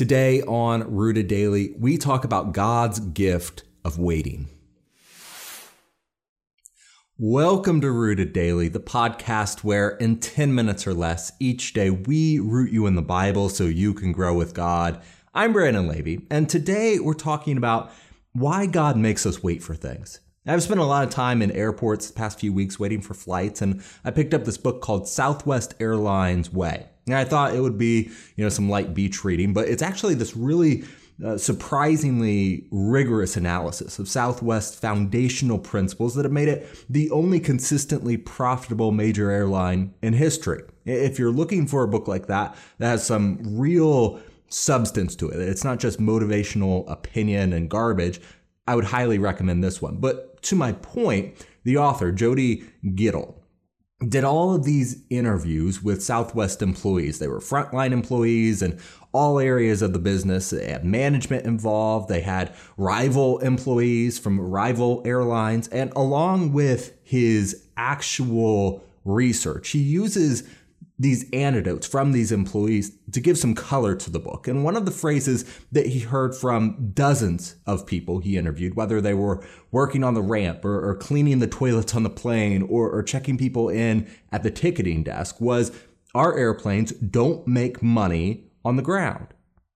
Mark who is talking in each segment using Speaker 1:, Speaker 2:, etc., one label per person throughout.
Speaker 1: Today on Rooted Daily, we talk about God's gift of waiting. Welcome to Rooted Daily, the podcast where in 10 minutes or less each day we root you in the Bible so you can grow with God. I'm Brandon Levy, and today we're talking about why God makes us wait for things. I've spent a lot of time in airports the past few weeks waiting for flights, and I picked up this book called Southwest Airlines Way. And I thought it would be, you know, some light beach reading, but it's actually this really uh, surprisingly rigorous analysis of Southwest foundational principles that have made it the only consistently profitable major airline in history. If you're looking for a book like that that has some real substance to it, it's not just motivational opinion and garbage, I would highly recommend this one. But to my point, the author, Jody Gittell, did all of these interviews with Southwest employees. They were frontline employees and all areas of the business. They had management involved. They had rival employees from rival airlines. And along with his actual research, he uses these anecdotes from these employees to give some color to the book. And one of the phrases that he heard from dozens of people he interviewed, whether they were working on the ramp or, or cleaning the toilets on the plane or, or checking people in at the ticketing desk, was our airplanes don't make money on the ground.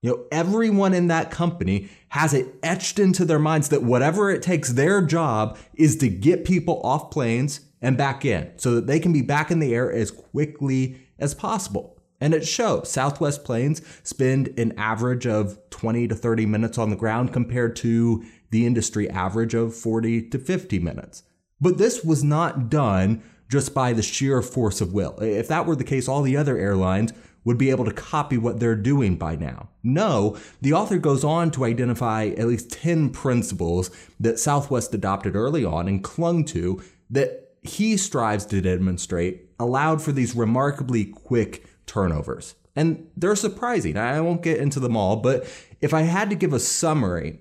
Speaker 1: You know, everyone in that company has it etched into their minds that whatever it takes, their job is to get people off planes and back in so that they can be back in the air as quickly as possible. And it shows. Southwest planes spend an average of 20 to 30 minutes on the ground compared to the industry average of 40 to 50 minutes. But this was not done just by the sheer force of will. If that were the case, all the other airlines would be able to copy what they're doing by now. No, the author goes on to identify at least 10 principles that Southwest adopted early on and clung to that he strives to demonstrate allowed for these remarkably quick turnovers. And they're surprising. I won't get into them all, but if I had to give a summary,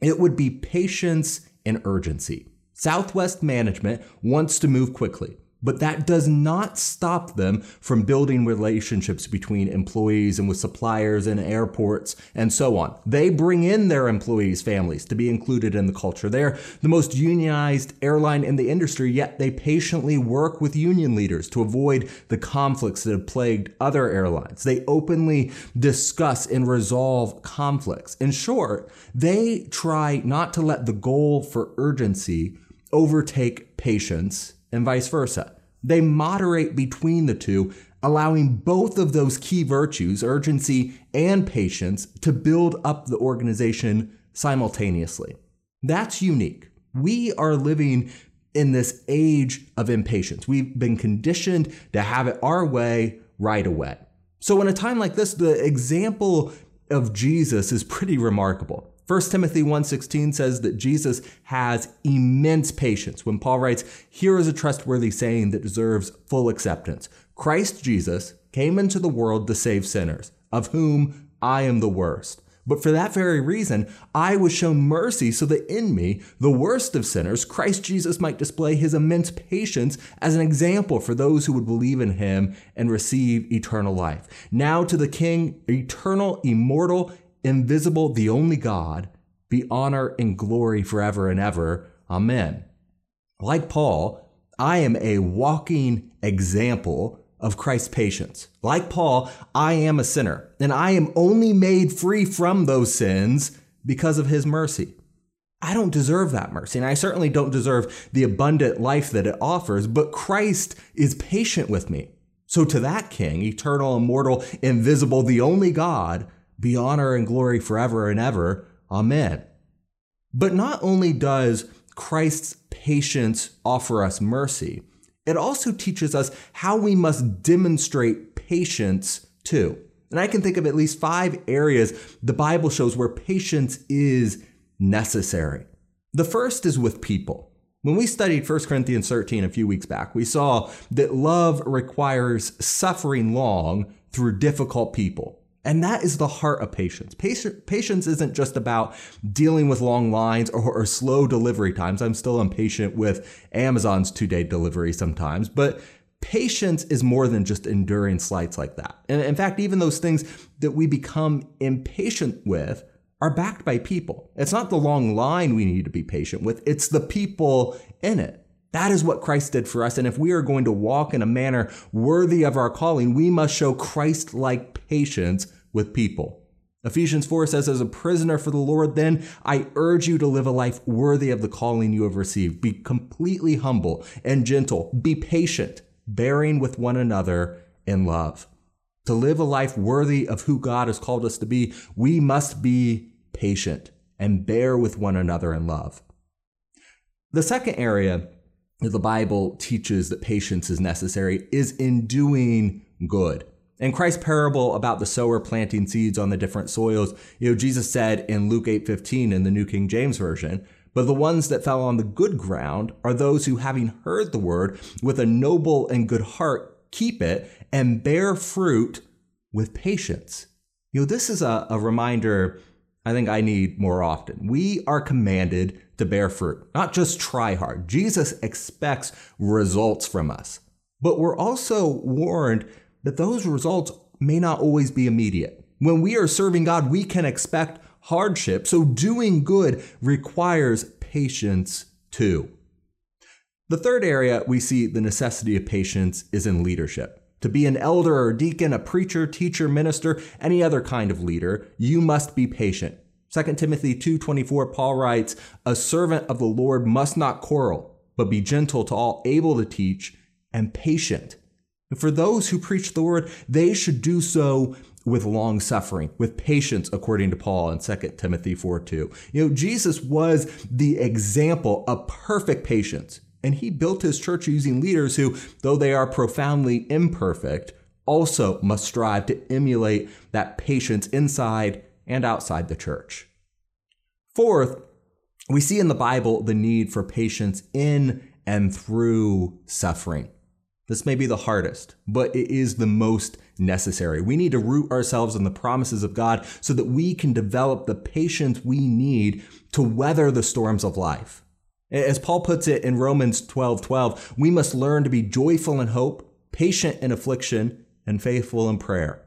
Speaker 1: it would be patience and urgency. Southwest management wants to move quickly. But that does not stop them from building relationships between employees and with suppliers and airports and so on. They bring in their employees' families to be included in the culture. They're the most unionized airline in the industry, yet they patiently work with union leaders to avoid the conflicts that have plagued other airlines. They openly discuss and resolve conflicts. In short, they try not to let the goal for urgency overtake patience and vice versa. They moderate between the two, allowing both of those key virtues, urgency and patience, to build up the organization simultaneously. That's unique. We are living in this age of impatience. We've been conditioned to have it our way right away. So, in a time like this, the example of Jesus is pretty remarkable. 1 Timothy 1:16 says that Jesus has immense patience. When Paul writes, "Here is a trustworthy saying that deserves full acceptance. Christ Jesus came into the world to save sinners, of whom I am the worst." But for that very reason, I was shown mercy so that in me, the worst of sinners, Christ Jesus might display his immense patience as an example for those who would believe in him and receive eternal life. Now to the King, eternal, immortal, invisible, the only God, be honor and glory forever and ever. Amen. Like Paul, I am a walking example of Christ's patience. Like Paul, I am a sinner, and I am only made free from those sins because of his mercy. I don't deserve that mercy, and I certainly don't deserve the abundant life that it offers, but Christ is patient with me. So to that King, eternal, immortal, invisible, the only God, be honor and glory forever and ever. Amen. But not only does Christ's patience offer us mercy, it also teaches us how we must demonstrate patience too. And I can think of at least five areas the Bible shows where patience is necessary. The first is with people. When we studied 1 Corinthians 13 a few weeks back, we saw that love requires suffering long through difficult people. And that is the heart of patience. Patience isn't just about dealing with long lines or, or, slow delivery times. I'm still impatient with Amazon's two day delivery sometimes, but patience is more than just enduring slights like that. And in fact, even those things that we become impatient with are backed by people. It's not the long line we need to be patient with, it's the people in it. That is what Christ did for us. And if we are going to walk in a manner worthy of our calling, we must show Christ like patience with people. Ephesians 4 says, As a prisoner for the Lord, then I urge you to live a life worthy of the calling you have received. Be completely humble and gentle. Be patient, bearing with one another in love. To live a life worthy of who God has called us to be, we must be patient and bear with one another in love. The second area that the Bible teaches that patience is necessary is in doing good. In Christ's parable about the sower planting seeds on the different soils, you know, Jesus said in Luke 8:15 in the New King James Version, but the ones that fell on the good ground are those who having heard the word with a noble and good heart keep it and bear fruit with patience. You know, this is a, a reminder I think I need more often. We are commanded to bear fruit, not just try hard. Jesus expects results from us. But we're also warned that those results may not always be immediate. When we are serving God, we can expect hardship. So doing good requires patience too. The third area we see the necessity of patience is in leadership. To be an elder or deacon, a preacher, teacher, minister, any other kind of leader, you must be patient. 2 Timothy 2:24 Paul writes, "A servant of the Lord must not quarrel, but be gentle to all, able to teach, and patient." And for those who preach the word, they should do so with long suffering, with patience, according to Paul in 2 Timothy 4 2. You know, Jesus was the example of perfect patience, and he built his church using leaders who, though they are profoundly imperfect, also must strive to emulate that patience inside and outside the church. Fourth, we see in the Bible the need for patience in and through suffering. This may be the hardest, but it is the most necessary. We need to root ourselves in the promises of God so that we can develop the patience we need to weather the storms of life. As Paul puts it in Romans 12 12, we must learn to be joyful in hope, patient in affliction, and faithful in prayer.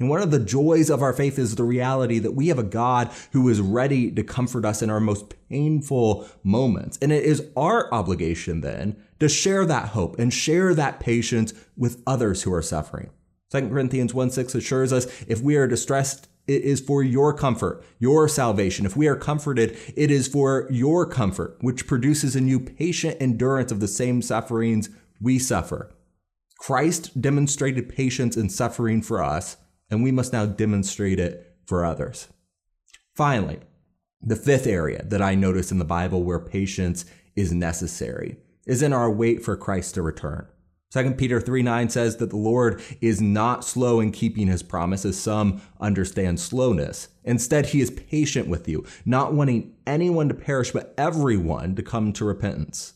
Speaker 1: And one of the joys of our faith is the reality that we have a God who is ready to comfort us in our most painful moments. And it is our obligation then to share that hope and share that patience with others who are suffering. 2 Corinthians 1 6 assures us if we are distressed, it is for your comfort, your salvation. If we are comforted, it is for your comfort, which produces in you patient endurance of the same sufferings we suffer. Christ demonstrated patience and suffering for us, and we must now demonstrate it for others. Finally, the fifth area that I notice in the Bible where patience is necessary is in our wait for Christ to return. 2 Peter 3 9 says that the Lord is not slow in keeping his promise, as some understand slowness. Instead, he is patient with you, not wanting anyone to perish, but everyone to come to repentance.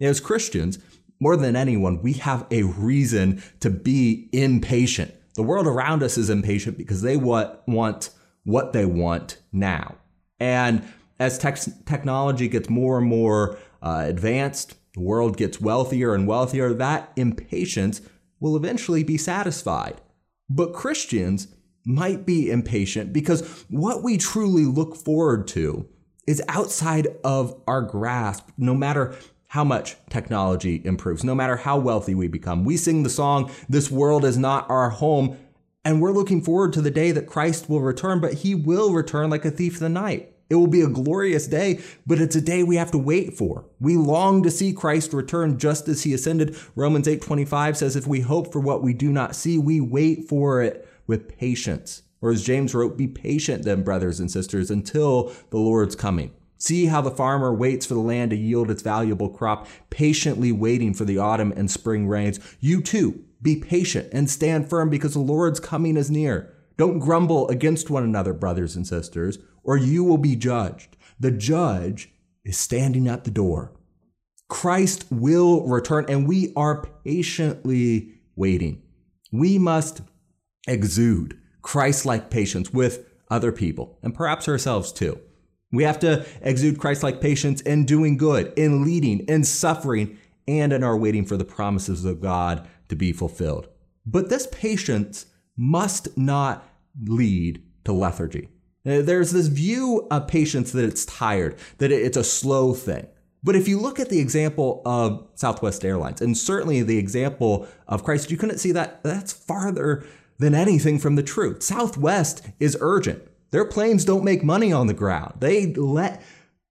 Speaker 1: As Christians, more than anyone, we have a reason to be impatient. The world around us is impatient because they want, what they want now. And as technology gets more and more uh, advanced, the world gets wealthier and wealthier, that impatience will eventually be satisfied. But Christians might be impatient because what we truly look forward to is outside of our grasp, no matter how much technology improves, no matter how wealthy we become. We sing the song, This World is Not Our Home, and we're looking forward to the day that Christ will return, but he will return like a thief in the night. It will be a glorious day, but it's a day we have to wait for. We long to see Christ return just as he ascended. Romans 8:25 says if we hope for what we do not see, we wait for it with patience. Or as James wrote, be patient then, brothers and sisters, until the Lord's coming. See how the farmer waits for the land to yield its valuable crop, patiently waiting for the autumn and spring rains. You too, be patient and stand firm because the Lord's coming is near. Don't grumble against one another, brothers and sisters or you will be judged. The judge is standing at the door. Christ will return, and we are patiently waiting. We must exude Christ like patience with other people and perhaps ourselves too. We have to exude Christ like patience in doing good, in leading, in suffering, and in our waiting for the promises of God to be fulfilled. But this patience must not lead to lethargy. Uh, there's this view of patience that it's tired, that it's a slow thing. But if you look at the example of Southwest Airlines, and certainly the example of Christ, you couldn't see that that's farther than anything from the truth. Southwest is urgent. Their planes don't make money on the ground. They let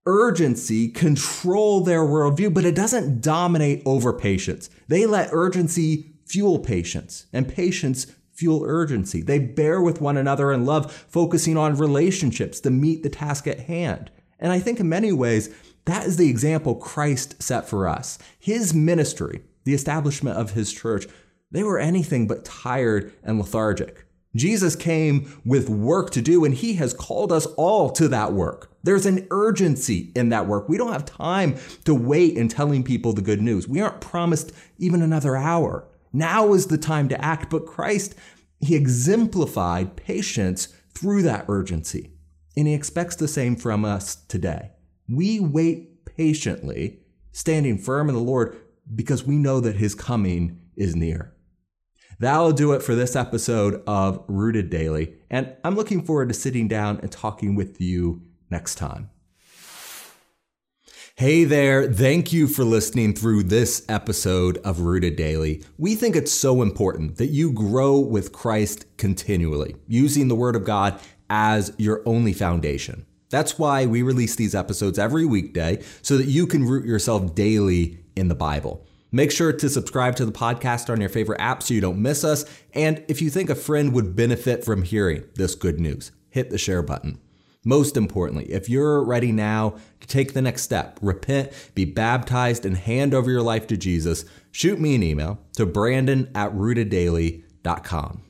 Speaker 1: urgency control their worldview, but it doesn't dominate over patience. They let urgency fuel patience, and patience fuel urgency. They bear with one another in love, focusing on relationships to meet the task at hand. And I think in many ways, that is the example Christ set for us. His ministry, the establishment of his church, they were anything but tired and lethargic. Jesus came with work to do, and he has called us all to that work. There's an urgency in that work. We don't have time to wait in telling people the good news. We aren't promised even another hour. Now is the time to act, but Christ, he exemplified patience through that urgency. And he expects the same from us today. We wait patiently, standing firm in the Lord, because we know that his coming is near. That'll do it for this episode of Rooted Daily, and I'm looking forward to sitting down and talking with you next time. Hey there, thank you for listening through this episode of Rooted Daily. We think it's so important that you grow with Christ continually, using the Word of God as your only foundation. That's why we release these episodes every weekday so that you can root yourself daily in the Bible. Make sure to subscribe to the podcast on your favorite app so you don't miss us. And if you think a friend would benefit from hearing this good news, hit the share button. Most importantly, if you're ready now to take the next step, repent, be baptized, and hand over your life to Jesus, shoot me an email to brandon at rooteddaily.com.